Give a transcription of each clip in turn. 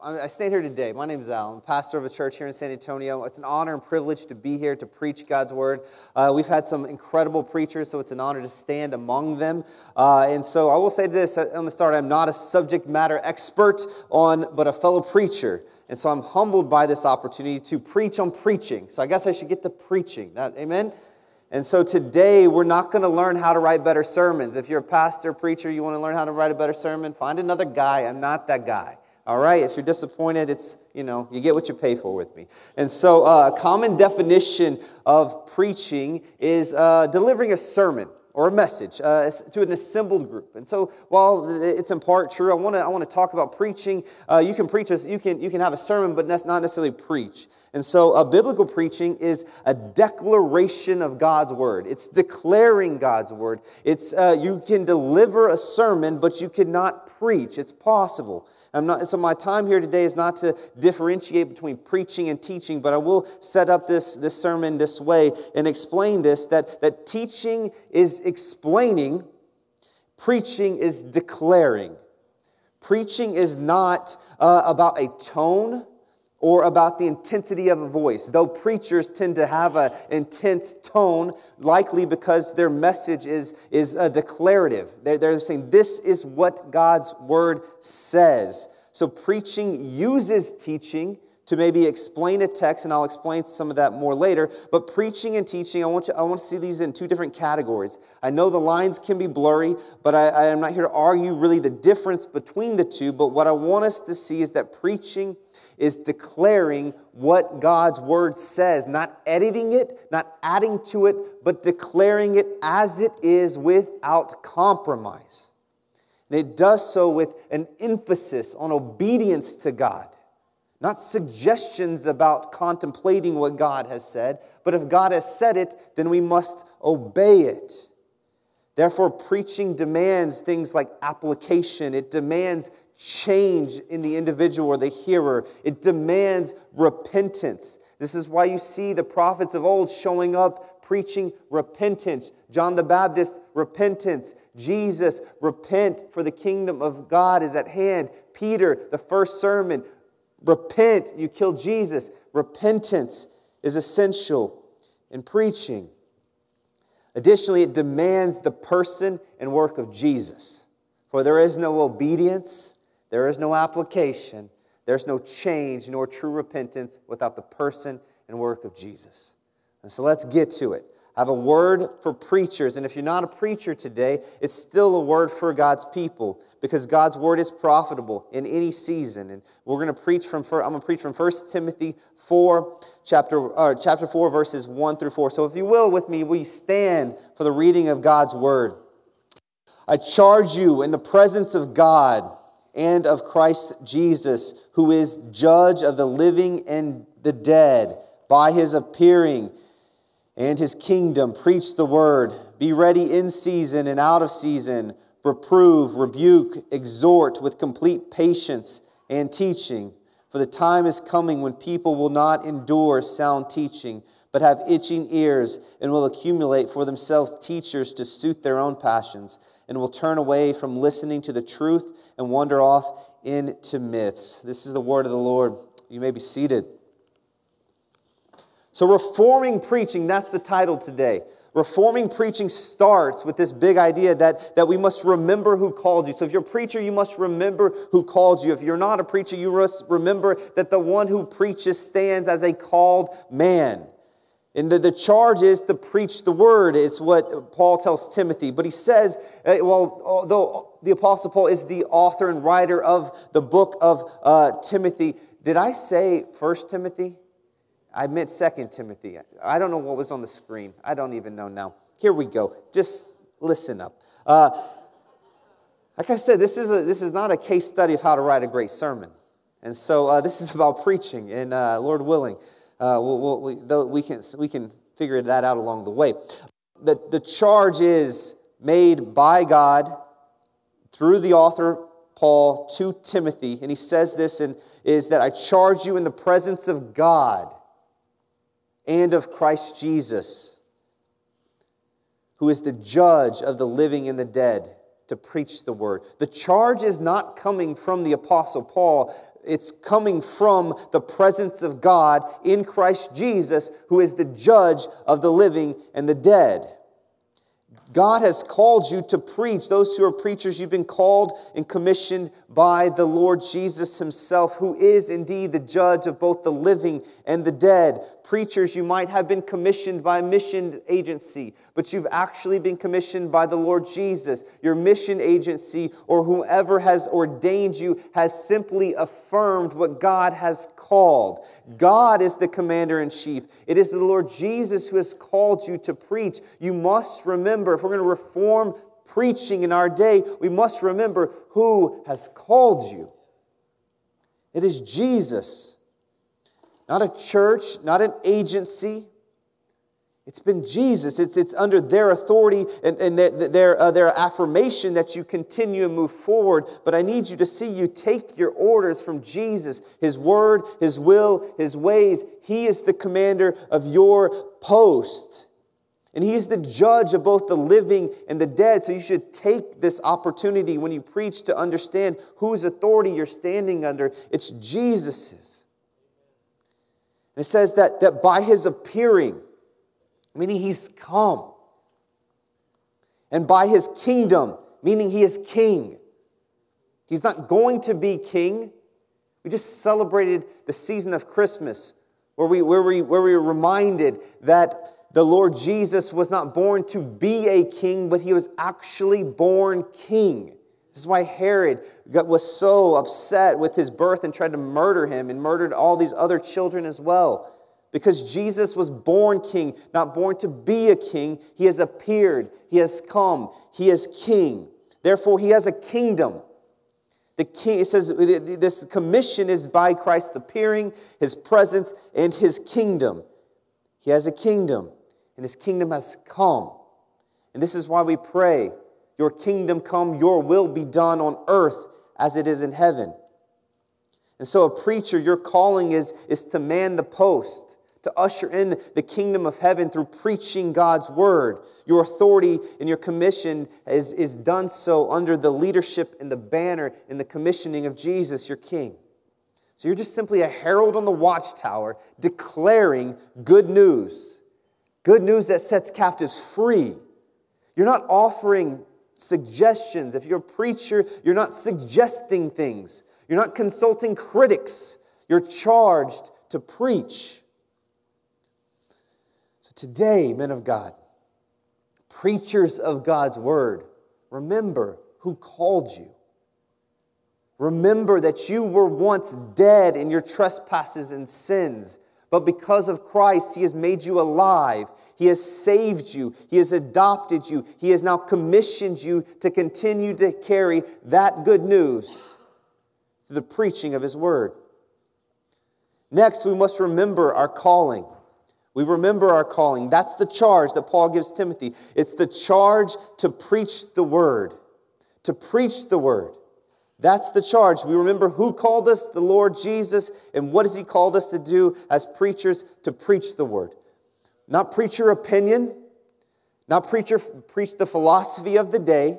I stand here today. My name is Al. I'm pastor of a church here in San Antonio. It's an honor and privilege to be here to preach God's word. Uh, we've had some incredible preachers, so it's an honor to stand among them. Uh, and so I will say this on the start I'm not a subject matter expert on, but a fellow preacher. And so I'm humbled by this opportunity to preach on preaching. So I guess I should get to preaching. Amen? And so today we're not going to learn how to write better sermons. If you're a pastor, preacher, you want to learn how to write a better sermon, find another guy. I'm not that guy. All right, if you're disappointed, it's, you know, you get what you pay for with me. And so, uh, a common definition of preaching is uh, delivering a sermon or a message uh, to an assembled group. And so, while it's in part true, I want to I want to talk about preaching. Uh, you can preach, a, you can you can have a sermon, but that's not necessarily preach. And so, a biblical preaching is a declaration of God's word. It's declaring God's word. It's uh, you can deliver a sermon, but you cannot preach. It's possible. I'm not, so my time here today is not to differentiate between preaching and teaching, but I will set up this, this sermon this way and explain this that, that teaching is explaining, preaching is declaring. Preaching is not uh, about a tone or about the intensity of a voice, though preachers tend to have an intense tone, likely because their message is, is a declarative. They're, they're saying, This is what God's word says. So preaching uses teaching to maybe explain a text, and I'll explain some of that more later. But preaching and teaching, I want, you, I want to see these in two different categories. I know the lines can be blurry, but I, I am not here to argue really the difference between the two. But what I want us to see is that preaching is declaring what God's word says, not editing it, not adding to it, but declaring it as it is without compromise. And it does so with an emphasis on obedience to God, not suggestions about contemplating what God has said, but if God has said it, then we must obey it. Therefore, preaching demands things like application, it demands change in the individual or the hearer, it demands repentance. This is why you see the prophets of old showing up preaching repentance. John the Baptist, repentance. Jesus, repent, for the kingdom of God is at hand. Peter, the first sermon, repent, you killed Jesus. Repentance is essential in preaching. Additionally, it demands the person and work of Jesus. For there is no obedience, there is no application, there's no change nor true repentance without the person and work of Jesus. And so let's get to it. I have a word for preachers. And if you're not a preacher today, it's still a word for God's people because God's word is profitable in any season. And we're going to preach from, I'm going to preach from 1 Timothy 4, chapter, uh, chapter 4, verses 1 through 4. So if you will, with me, will you stand for the reading of God's word? I charge you in the presence of God and of Christ Jesus, who is judge of the living and the dead, by his appearing and his kingdom. Preach the word. Be ready in season and out of season. Reprove, rebuke, exhort with complete patience and teaching. For the time is coming when people will not endure sound teaching, but have itching ears and will accumulate for themselves teachers to suit their own passions, and will turn away from listening to the truth and wander off into myths. This is the word of the Lord. You may be seated. So, reforming preaching, that's the title today. Reforming preaching starts with this big idea that, that we must remember who called you. So, if you're a preacher, you must remember who called you. If you're not a preacher, you must remember that the one who preaches stands as a called man. And the, the charge is to preach the word. It's what Paul tells Timothy. But he says, uh, well, although the Apostle Paul is the author and writer of the book of uh, Timothy, did I say First Timothy? I meant Second Timothy. I don't know what was on the screen. I don't even know now. Here we go. Just listen up. Uh, like I said, this is, a, this is not a case study of how to write a great sermon. And so uh, this is about preaching, and uh, Lord willing, uh, we'll, we'll, we, can, we can figure that out along the way. The, the charge is made by God through the author Paul to Timothy, and he says this and is that I charge you in the presence of God and of Christ Jesus, who is the judge of the living and the dead, to preach the word. The charge is not coming from the Apostle Paul. It's coming from the presence of God in Christ Jesus, who is the judge of the living and the dead. God has called you to preach. Those who are preachers, you've been called and commissioned by the Lord Jesus Himself, who is indeed the judge of both the living and the dead. Preachers, you might have been commissioned by a mission agency, but you've actually been commissioned by the Lord Jesus. Your mission agency or whoever has ordained you has simply affirmed what God has called. God is the commander in chief. It is the Lord Jesus who has called you to preach. You must remember, if we're going to reform preaching in our day, we must remember who has called you. It is Jesus, not a church, not an agency. It's been Jesus. It's, it's under their authority and, and their, their, uh, their affirmation that you continue and move forward. But I need you to see you take your orders from Jesus, His word, His will, His ways. He is the commander of your post. And he is the judge of both the living and the dead. So you should take this opportunity when you preach to understand whose authority you're standing under. It's Jesus's. And it says that, that by his appearing, meaning he's come, and by his kingdom, meaning he is king. He's not going to be king. We just celebrated the season of Christmas where we, where we, where we were reminded that the Lord Jesus was not born to be a king, but he was actually born king. This is why Herod was so upset with his birth and tried to murder him and murdered all these other children as well. Because Jesus was born king, not born to be a king. He has appeared, he has come, he is king. Therefore, he has a kingdom. The king, it says this commission is by Christ appearing, his presence, and his kingdom. He has a kingdom and his kingdom has come. And this is why we pray, Your kingdom come, your will be done on earth as it is in heaven. And so, a preacher, your calling is, is to man the post, to usher in the kingdom of heaven through preaching God's word. Your authority and your commission is, is done so under the leadership and the banner and the commissioning of Jesus, your king. So, you're just simply a herald on the watchtower declaring good news Good news that sets captives free. You're not offering suggestions. If you're a preacher, you're not suggesting things. You're not consulting critics. You're charged to preach. So today, men of God, preachers of God's word, remember who called you. Remember that you were once dead in your trespasses and sins. But because of Christ, He has made you alive. He has saved you. He has adopted you. He has now commissioned you to continue to carry that good news through the preaching of His Word. Next, we must remember our calling. We remember our calling. That's the charge that Paul gives Timothy. It's the charge to preach the Word. To preach the Word. That's the charge. We remember who called us, the Lord Jesus, and what has He called us to do as preachers to preach the word. Not preach your opinion, not preach, your, preach the philosophy of the day,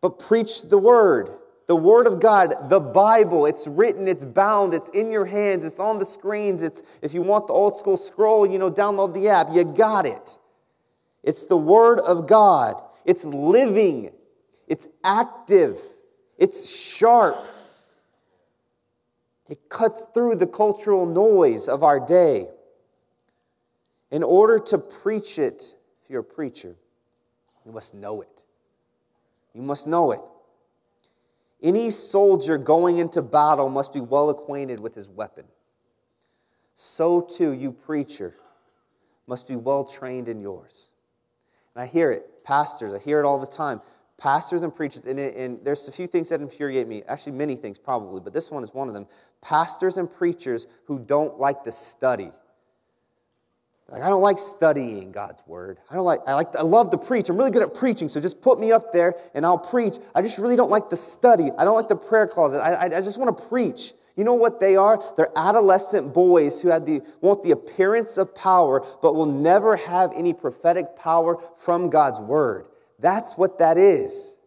but preach the word. The Word of God, the Bible, it's written, it's bound, it's in your hands, it's on the screens. It's if you want the old school scroll, you know, download the app. You got it. It's the Word of God. It's living, it's active. It's sharp. It cuts through the cultural noise of our day. In order to preach it, if you're a preacher, you must know it. You must know it. Any soldier going into battle must be well acquainted with his weapon. So too, you preacher must be well trained in yours. And I hear it, pastors, I hear it all the time pastors and preachers, and, and, there's a few things that infuriate me, actually, many things probably, but this one is one of them. Pastors and preachers who don't like to study. Like, I don't like studying God's word. I don't like, I like, I love to preach. I'm really good at preaching, so just put me up there and I'll preach. I just really don't like the study. I don't like the prayer closet. I, I, I just want to preach. You know what they are? They're adolescent boys who the, want the appearance of power, but will never have any prophetic power from God's word. That's what that is.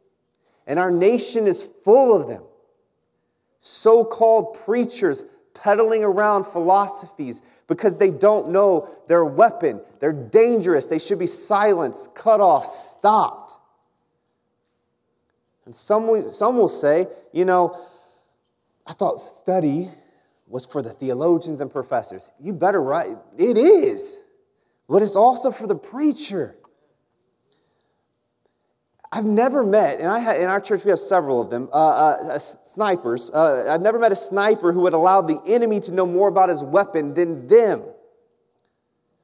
And our nation is full of them. so called preachers peddling around philosophies because they don't know their weapon. They're dangerous. They should be silenced, cut off, stopped. And some will, some will say, you know, I thought study was for the theologians and professors. You better right. It is. But it's also for the preacher. I've never met, and I had, in our church we have several of them, uh, uh, snipers. Uh, I've never met a sniper who would allow the enemy to know more about his weapon than them.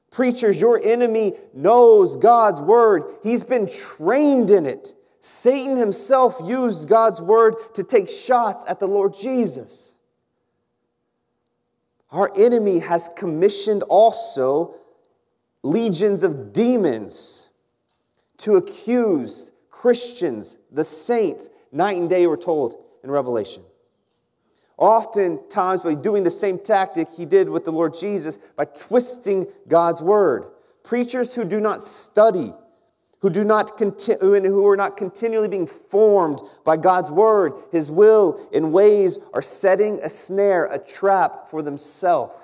Preachers, your enemy knows God's word. He's been trained in it. Satan himself used God's word to take shots at the Lord Jesus. Our enemy has commissioned also legions of demons to accuse Christians, the saints, night and day, we're told in Revelation. Oftentimes, by doing the same tactic he did with the Lord Jesus, by twisting God's word. Preachers who do not study, who, do not conti- who are not continually being formed by God's word, his will, in ways are setting a snare, a trap for themselves.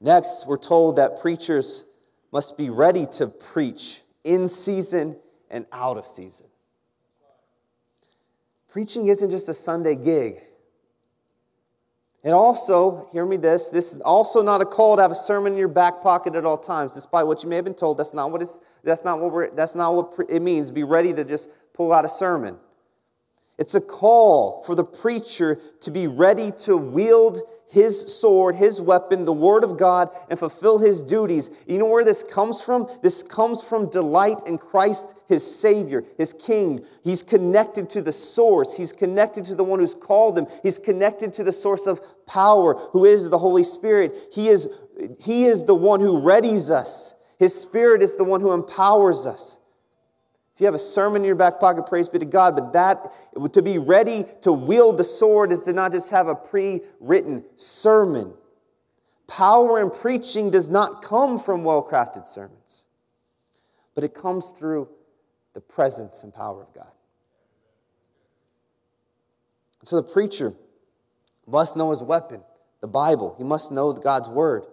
Next, we're told that preachers must be ready to preach in season and out of season. Preaching isn't just a Sunday gig. And also, hear me this, this is also not a call to have a sermon in your back pocket at all times, despite what you may have been told. That's not what it's, that's not what we're, that's not what it means. Be ready to just pull out a sermon. It's a call for the preacher to be ready to wield his sword, his weapon, the word of God, and fulfill his duties. You know where this comes from? This comes from delight in Christ, his Savior, his King. He's connected to the source. He's connected to the one who's called him. He's connected to the source of power, who is the Holy Spirit. He is, he is the one who readies us. His Spirit is the one who empowers us. If you have a sermon in your back pocket, praise be to God. But that, to be ready to wield the sword is to not just have a pre written sermon. Power in preaching does not come from well crafted sermons, but it comes through the presence and power of God. So the preacher must know his weapon, the Bible. He must know God's word.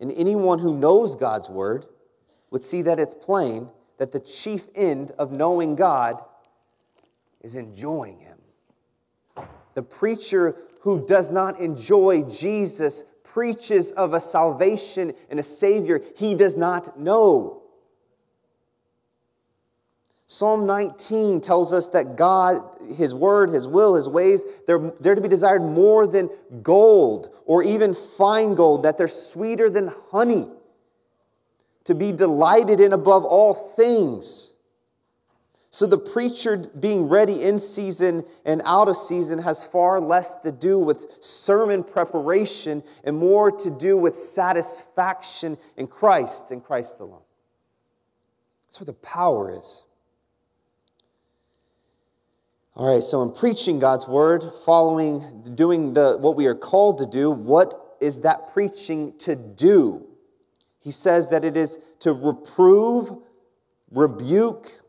And anyone who knows God's word would see that it's plain that the chief end of knowing God is enjoying Him. The preacher who does not enjoy Jesus preaches of a salvation and a Savior he does not know. Psalm 19 tells us that God, His word, His will, His ways, they're, they're to be desired more than gold or even fine gold, that they're sweeter than honey to be delighted in above all things. So the preacher being ready in season and out of season has far less to do with sermon preparation and more to do with satisfaction in Christ and Christ alone. That's where the power is. All right, so in preaching God's word, following, doing the, what we are called to do, what is that preaching to do? He says that it is to reprove, rebuke,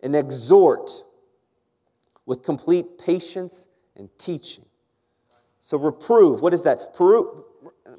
and exhort with complete patience and teaching. So, reprove, what is that? Peru,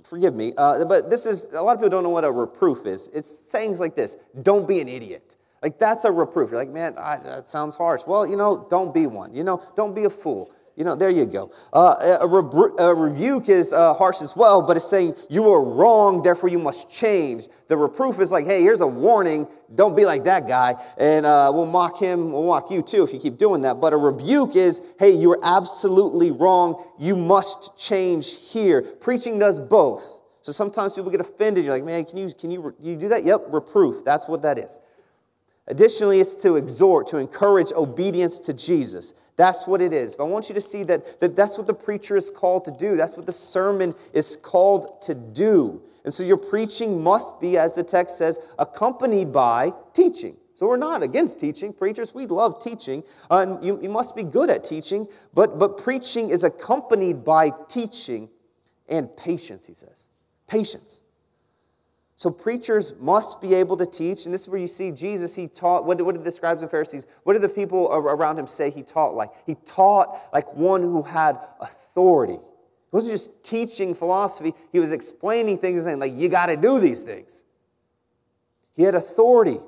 forgive me, uh, but this is, a lot of people don't know what a reproof is. It's sayings like this don't be an idiot. Like, that's a reproof. You're like, man, I, that sounds harsh. Well, you know, don't be one. You know, don't be a fool. You know, there you go. Uh, a, rebu- a, rebuke is uh, harsh as well, but it's saying you are wrong, therefore you must change. The reproof is like, hey, here's a warning. Don't be like that guy. And uh, we'll mock him, we'll mock you too if you keep doing that. But a rebuke is, hey, you're absolutely wrong. You must change here. Preaching does both. So sometimes people get offended. You're like, man, can you, can you, you do that? Yep, reproof. That's what that is. Additionally, it's to exhort, to encourage obedience to Jesus. That's what it is. But I want you to see that, that that's what the preacher is called to do. That's what the sermon is called to do. And so your preaching must be, as the text says, accompanied by teaching. So we're not against teaching. Preachers, we love teaching. Uh, and you, you must be good at teaching. But, but preaching is accompanied by teaching and patience, he says. Patience. So preachers must be able to teach, and this is where you see Jesus. He taught. What, what did the scribes and Pharisees? What did the people around him say he taught like? He taught like one who had authority. He wasn't just teaching philosophy. He was explaining things and saying like, "You got to do these things." He had authority.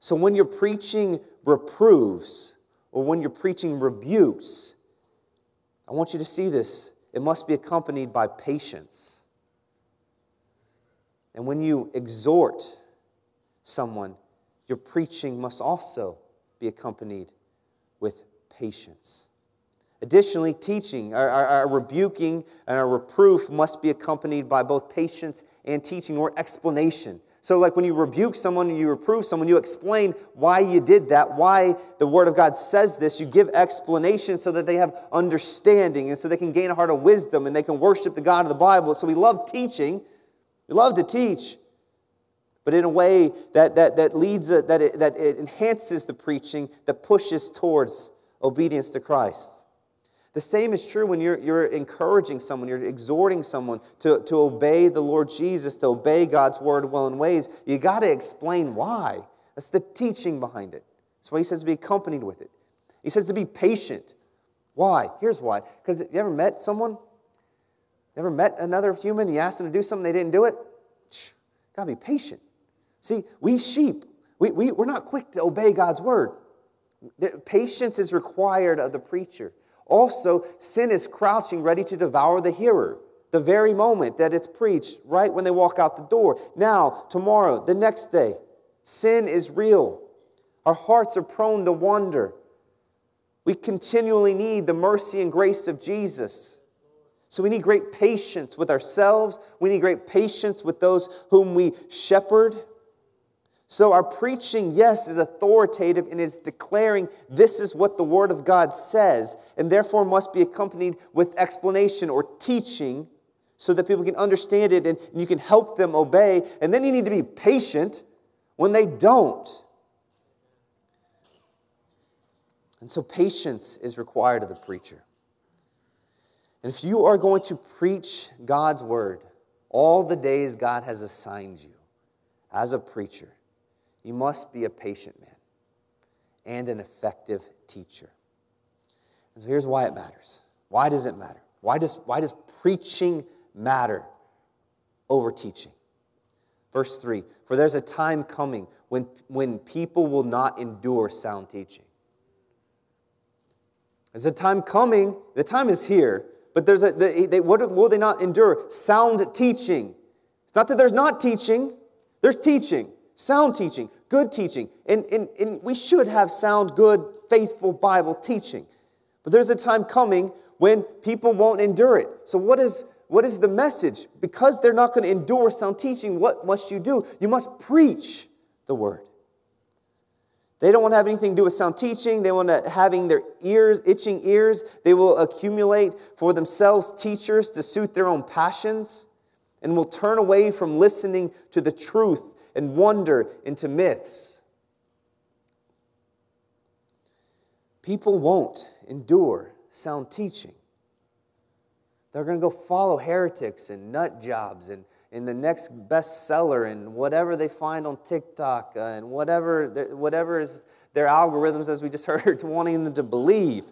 So when you're preaching reproves or when you're preaching rebukes, I want you to see this. It must be accompanied by patience. And when you exhort someone, your preaching must also be accompanied with patience. Additionally, teaching, our, our, our, rebuking and our reproof must be accompanied by both patience and teaching or explanation. So, like when you rebuke someone, you reprove someone, you explain why you did that, why the Word of God says this. You give explanation so that they have understanding and so they can gain a heart of wisdom and they can worship the God of the Bible. So, we love teaching, we love to teach, but in a way that, that, that leads, uh, that it, that it enhances the preaching, that pushes towards obedience to Christ. The same is true when you're, you're encouraging someone, you're exhorting someone to, to obey the Lord Jesus, to obey God's word, will, and ways. You got to explain why. That's the teaching behind it. That's why he says to be accompanied with it. He says to be patient. Why? Here's why. Because you ever met someone? Ever met another human? You asked them to do something, they didn't do it? Got to be patient. See, we sheep, we, we, we're not quick to obey God's word. Patience is required of the preacher. Also, sin is crouching, ready to devour the hearer. The very moment that it's preached, right when they walk out the door. Now, tomorrow, the next day, sin is real. Our hearts are prone to wonder. We continually need the mercy and grace of Jesus. So we need great patience with ourselves. We need great patience with those whom we shepherd. So, our preaching, yes, is authoritative and it's declaring this is what the Word of God says, and therefore must be accompanied with explanation or teaching so that people can understand it and you can help them obey. And then you need to be patient when they don't. And so, patience is required of the preacher. And if you are going to preach God's Word all the days God has assigned you as a preacher, you must be a patient man and an effective teacher. And so here's why it matters. Why does it matter? Why does, why does preaching matter over teaching? Verse 3 For there's a time coming when, when people will not endure sound teaching. There's a time coming, the time is here, but there's a, they, they, what will they not endure? Sound teaching. It's not that there's not teaching, there's teaching sound teaching, good teaching. And, and, and we should have sound, good, faithful Bible teaching. But there's a time coming when people won't endure it. So, what is, what is the message? Because they're not going to endure sound teaching, what must you do? You must preach the word. They don't want to have anything to do with sound teaching. They want to having their ears, itching ears. They will accumulate for themselves teachers to suit their own passions and will turn away from listening to the truth and wonder into myths. People won't endure sound teaching. They're going to go follow heretics and nut jobs and, and the next bestseller and whatever they find on TikTok and whatever, whatever is their algorithms, as we just heard, wanting them to believe.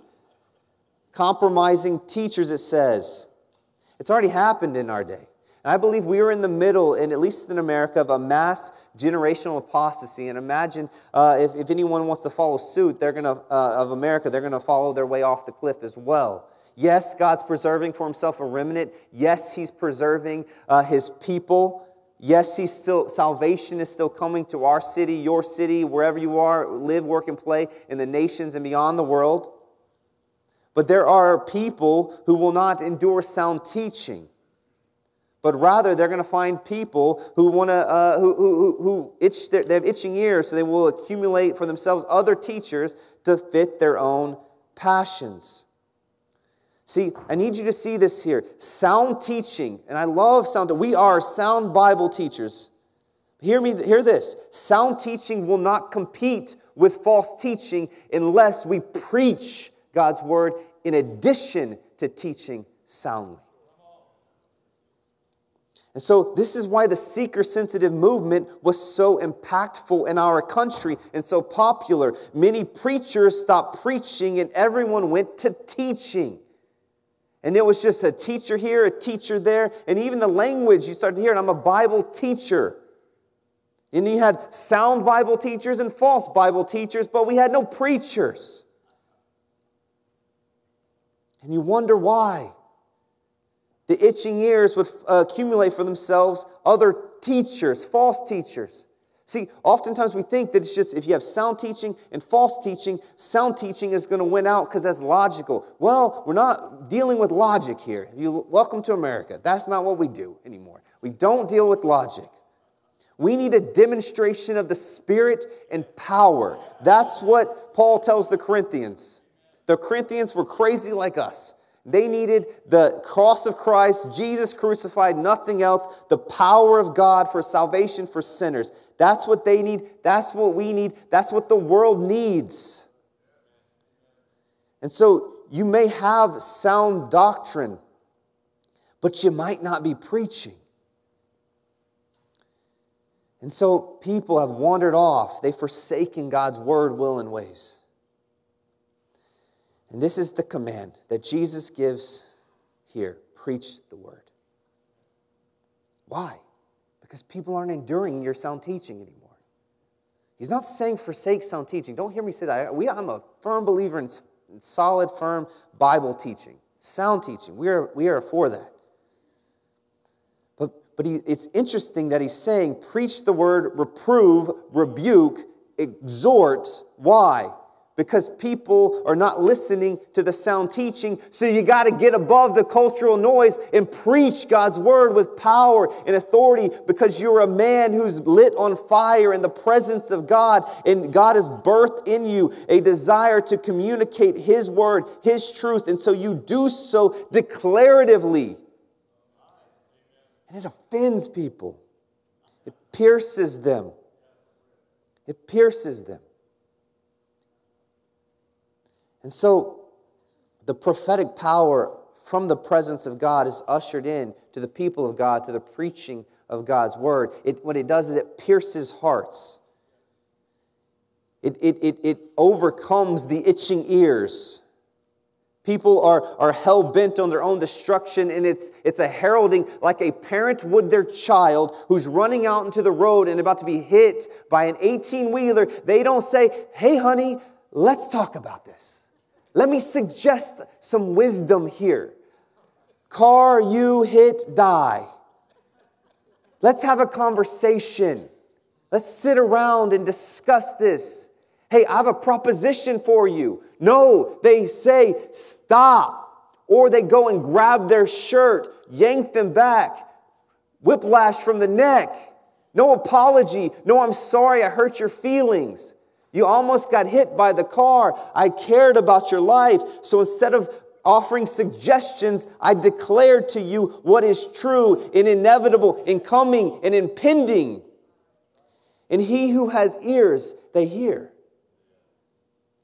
Compromising teachers, it says. It's already happened in our day. And I believe we are in the middle, and at least in America, of a mass generational apostasy. And imagine uh, if, if anyone wants to follow suit, they're gonna, uh, of America, they're going to follow their way off the cliff as well. Yes, God's preserving for himself a remnant. Yes, he's preserving uh, his people. Yes, he's still salvation is still coming to our city, your city, wherever you are, live, work, and play in the nations and beyond the world. But there are people who will not endure sound teaching but rather they're going to find people who want to uh, who, who, who itch their, they have itching ears so they will accumulate for themselves other teachers to fit their own passions see i need you to see this here sound teaching and i love sound we are sound bible teachers hear me hear this sound teaching will not compete with false teaching unless we preach god's word in addition to teaching soundly And so, this is why the seeker sensitive movement was so impactful in our country and so popular. Many preachers stopped preaching and everyone went to teaching. And it was just a teacher here, a teacher there, and even the language you start to hear, and I'm a Bible teacher. And you had sound Bible teachers and false Bible teachers, but we had no preachers. And you wonder why. The itching ears would accumulate for themselves other teachers, false teachers. See, oftentimes we think that it's just if you have sound teaching and false teaching, sound teaching is going to win out because that's logical. Well, we're not dealing with logic here. You welcome to America. That's not what we do anymore. We don't deal with logic. We need a demonstration of the Spirit and power. That's what Paul tells the Corinthians. The Corinthians were crazy like us. They needed the cross of Christ, Jesus crucified, nothing else, the power of God for salvation for sinners. That's what they need. That's what we need. That's what the world needs. And so you may have sound doctrine, but you might not be preaching. And so people have wandered off. They've forsaken God's word, will, and ways. And this is the command that Jesus gives here preach the word. Why? Because people aren't enduring your sound teaching anymore. He's not saying forsake sound teaching. Don't hear me say that. We, I'm a firm believer in solid, firm Bible teaching, sound teaching. We are, we are for that. But, but he, it's interesting that he's saying preach the word, reprove, rebuke, exhort. Why? Because people are not listening to the sound teaching. So you got to get above the cultural noise and preach God's word with power and authority because you're a man who's lit on fire in the presence of God and God has birthed in you a desire to communicate his word, his truth. And so you do so declaratively. And it offends people. It pierces them. It pierces them. And so the prophetic power from the presence of God is ushered in to the people of God through the preaching of God's word. It, what it does is it pierces hearts. It, it, it, it overcomes the itching ears. People are, are hell bent on their own destruction, and it's, it's a heralding like a parent would their child who's running out into the road and about to be hit by an 18 wheeler. They don't say, Hey, honey, let's talk about this. Let me suggest some wisdom here. Car you hit, die. Let's have a conversation. Let's sit around and discuss this. Hey, I have a proposition for you. No, they say stop. Or they go and grab their shirt, yank them back, whiplash from the neck. No apology. No, I'm sorry I hurt your feelings. You almost got hit by the car. I cared about your life. So instead of offering suggestions, I declared to you what is true and inevitable and coming and impending. And he who has ears, they hear.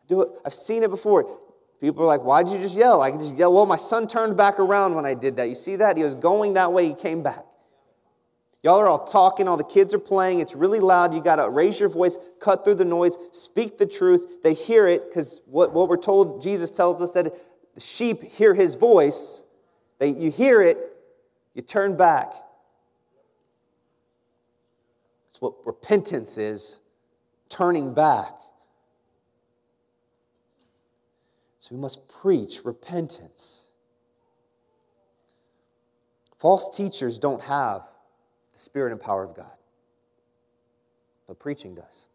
Do it. I've seen it before. People are like, why did you just yell? I can just yell. Well, my son turned back around when I did that. You see that? He was going that way, he came back. Y'all are all talking, all the kids are playing, it's really loud. You got to raise your voice, cut through the noise, speak the truth. They hear it because what, what we're told, Jesus tells us that the sheep hear his voice. They, you hear it, you turn back. It's what repentance is turning back. So we must preach repentance. False teachers don't have the Spirit and power of God. But preaching does.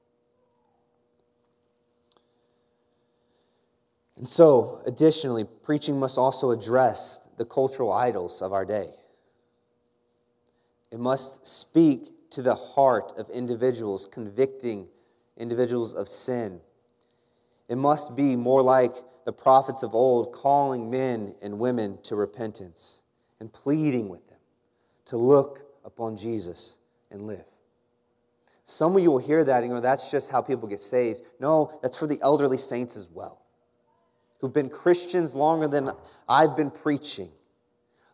And so, additionally, preaching must also address the cultural idols of our day. It must speak to the heart of individuals, convicting individuals of sin. It must be more like the prophets of old, calling men and women to repentance and pleading with them to look upon Jesus and live. Some of you will hear that and go, that's just how people get saved. No, that's for the elderly saints as well, who've been Christians longer than I've been preaching.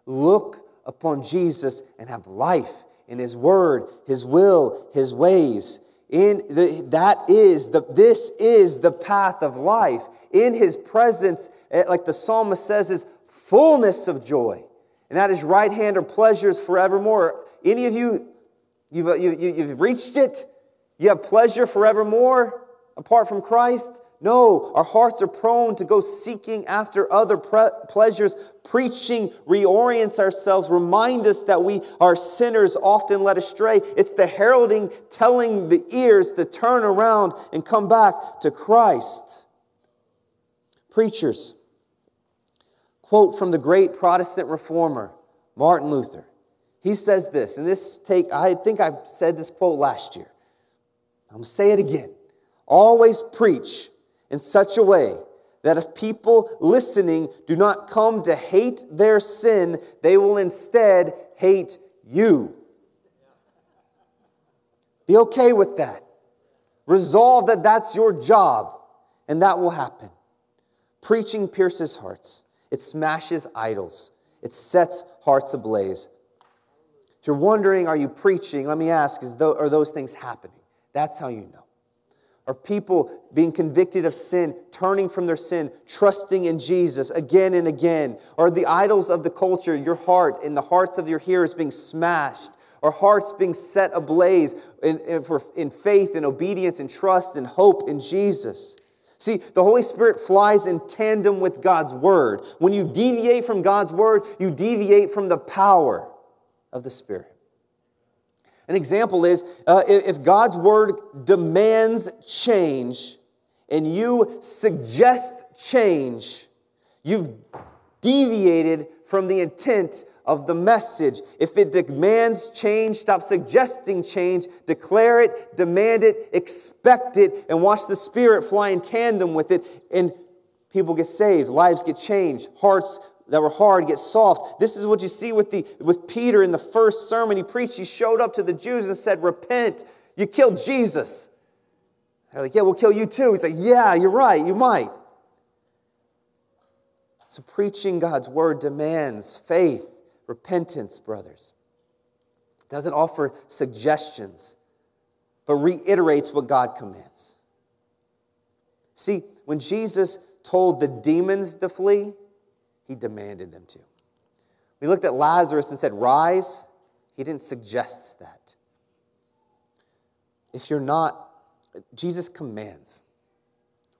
Look upon Jesus and have life in his word, his will, his ways. In the, that is the, this is the path of life. In his presence, eh, like the psalmist says, is fullness of joy. And at his right hand are pleasures forevermore. Any of you, you've, you, you've reached it? You have pleasure forevermore apart from Christ? No, our hearts are prone to go seeking after other pre- pleasures. Preaching reorients ourselves, remind us that we are sinners, often led astray. It's the heralding telling the ears to turn around and come back to Christ. Preachers, quote from the great Protestant reformer, Martin Luther. He says this, and this take, I think I said this quote last year. I'm going to say it again. Always preach in such a way that if people listening do not come to hate their sin, they will instead hate you. Be okay with that. Resolve that that's your job, and that will happen. Preaching pierces hearts, it smashes idols, it sets hearts ablaze. You're wondering, are you preaching? Let me ask, is those, are those things happening? That's how you know. Are people being convicted of sin, turning from their sin, trusting in Jesus again and again? Are the idols of the culture, your heart and the hearts of your hearers being smashed? Are hearts being set ablaze in, in, for, in faith and obedience and trust and hope in Jesus? See, the Holy Spirit flies in tandem with God's Word. When you deviate from God's Word, you deviate from the power of the Spirit. An example is uh, if God's word demands change and you suggest change, you've deviated from the intent of the message. If it demands change, stop suggesting change, declare it, demand it, expect it, and watch the Spirit fly in tandem with it, and people get saved, lives get changed, hearts that were hard get soft. This is what you see with, the, with Peter in the first sermon he preached. He showed up to the Jews and said, Repent, you killed Jesus. They're like, Yeah, we'll kill you too. He's like, Yeah, you're right, you might. So, preaching God's word demands faith, repentance, brothers. It doesn't offer suggestions, but reiterates what God commands. See, when Jesus told the demons to flee, he demanded them to. We looked at Lazarus and said, Rise. He didn't suggest that. If you're not, Jesus commands.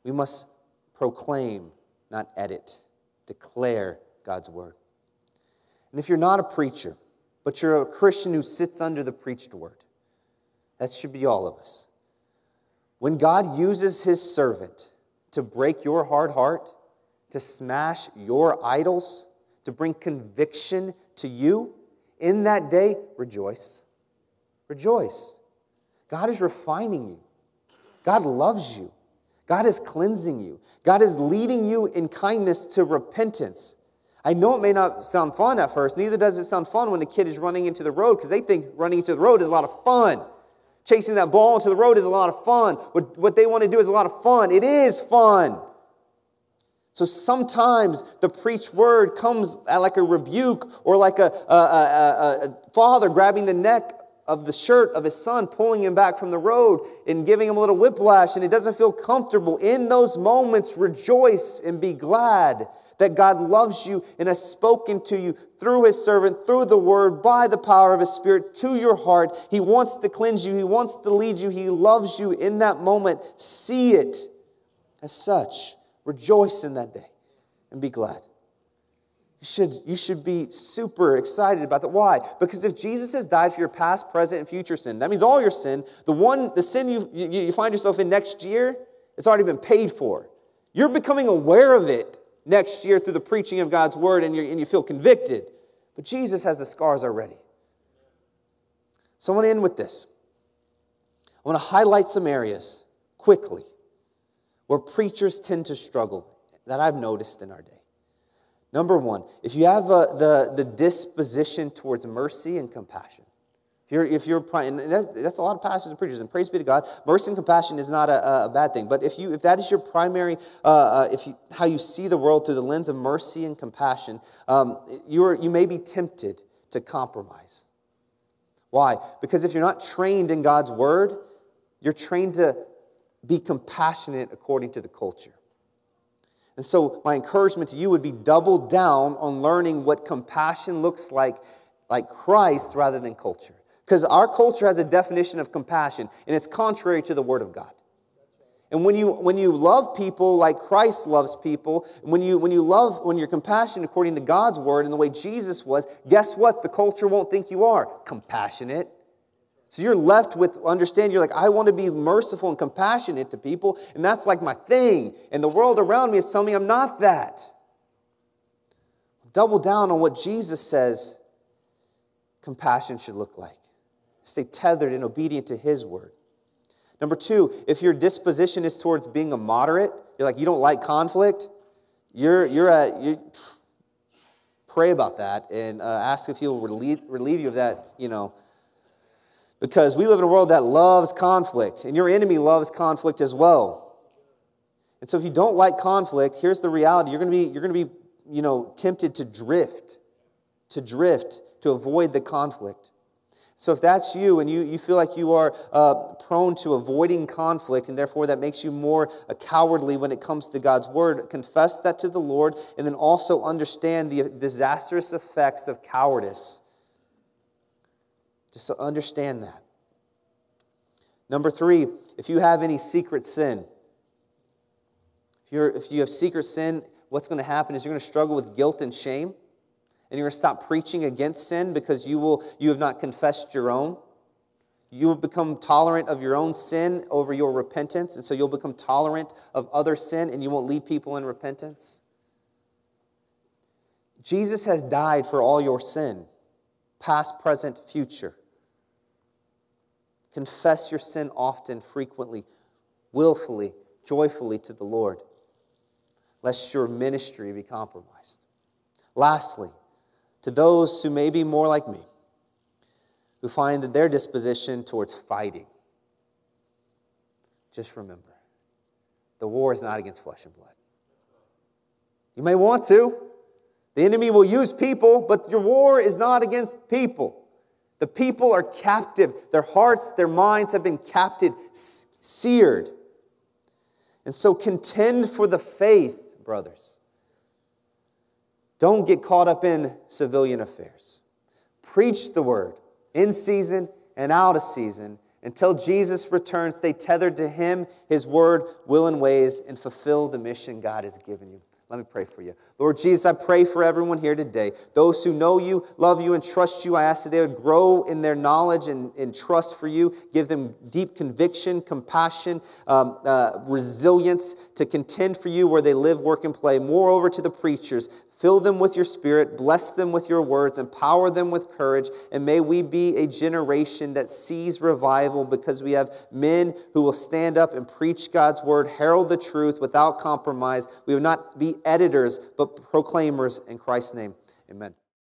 We must proclaim, not edit, declare God's word. And if you're not a preacher, but you're a Christian who sits under the preached word, that should be all of us. When God uses his servant to break your hard heart, to smash your idols, to bring conviction to you, in that day, rejoice. Rejoice. God is refining you. God loves you. God is cleansing you. God is leading you in kindness to repentance. I know it may not sound fun at first, neither does it sound fun when a kid is running into the road because they think running into the road is a lot of fun. Chasing that ball into the road is a lot of fun. What, what they want to do is a lot of fun. It is fun. So sometimes the preached word comes like a rebuke or like a, a, a, a, father grabbing the neck of the shirt of his son, pulling him back from the road and giving him a little whiplash, and it doesn't feel comfortable. In those moments, rejoice and be glad that God loves you and has spoken to you through his servant, through the word, by the power of his spirit to your heart. He wants to cleanse you, he wants to lead you, he loves you in that moment. See it as such. Rejoice in that day and be glad. You should, you should be super excited about that. Why? Because if Jesus has died for your past, present, and future sin, that means all your sin, the one, the sin you, you, find yourself in next year, it's already been paid for. You're becoming aware of it next year through the preaching of God's word and, you and you feel convicted. But Jesus has the scars already. So I want to end with this. I want to highlight some areas quickly where preachers tend to struggle that I've noticed in our day. Number one, if you have uh, the, the disposition towards mercy and compassion, if you're, if you're and that, that's a lot of pastors and preachers, and praise be to God, mercy and compassion is not a, a bad thing. But if you if that is your primary, uh, uh, if you, how you see the world through the lens of mercy and compassion, um, you are, you may be tempted to compromise. Why? Because if you're not trained in God's word, you're trained to be compassionate according to the culture. And so, my encouragement to you would be double down on learning what compassion looks like, like Christ rather than culture. Because our culture has a definition of compassion, and it's contrary to the Word of God. And when you, when you love people like Christ loves people, when you, when you love, when you're compassionate according to God's word and the way Jesus was, guess what? The culture won't think you are compassionate. So you're left with understand you're like I want to be merciful and compassionate to people and that's like my thing and the world around me is telling me I'm not that. Double down on what Jesus says compassion should look like. Stay tethered and obedient to his word. Number 2, if your disposition is towards being a moderate, you're like you don't like conflict, you're you're at you pray about that and uh, ask if he'll relieve, relieve you of that, you know, because we live in a world that loves conflict, and your enemy loves conflict as well. And so if you don't like conflict, here's the reality. You're going to be, you're going to be you know, tempted to drift, to drift, to avoid the conflict. So if that's you and you, you feel like you are uh, prone to avoiding conflict and therefore that makes you more cowardly when it comes to God's word, confess that to the Lord and then also understand the disastrous effects of cowardice just so understand that. Number three, if you have any secret sin, if, you're, if you have secret sin, what's going to happen is you're going to struggle with guilt and shame. And you're going to stop preaching against sin because you, will, you have not confessed your own. You will become tolerant of your own sin over your repentance. And so you'll become tolerant of other sin and you won't lead people in repentance. Jesus has died for all your sin, past, present, future. Confess your sin often, frequently, willfully, joyfully to the Lord, lest your ministry be compromised. Lastly, to those who may be more like me, who find that their disposition towards fighting, just remember the war is not against flesh and blood. You may want to. The enemy will use people, but your war is not against people. The people are captive. Their hearts, their minds have been captive, seared. And so contend for the faith, brothers. Don't get caught up in civilian affairs. Preach the word in season and out of season until Jesus returns. Stay tethered to him, his word, will, and ways, and fulfill the mission God has given you. Let me pray for you. Lord Jesus, I pray for everyone here today. Those who know you, love you, and trust you, I ask that they would grow in their knowledge and, and trust for you. Give them deep conviction, compassion, um, uh, resilience to contend for you where they live, work, and play. Moreover, to the preachers, Fill them with your spirit, bless them with your words, empower them with courage, and may we be a generation that sees revival because we have men who will stand up and preach God's word, herald the truth without compromise. We will not be editors, but proclaimers in Christ's name. Amen.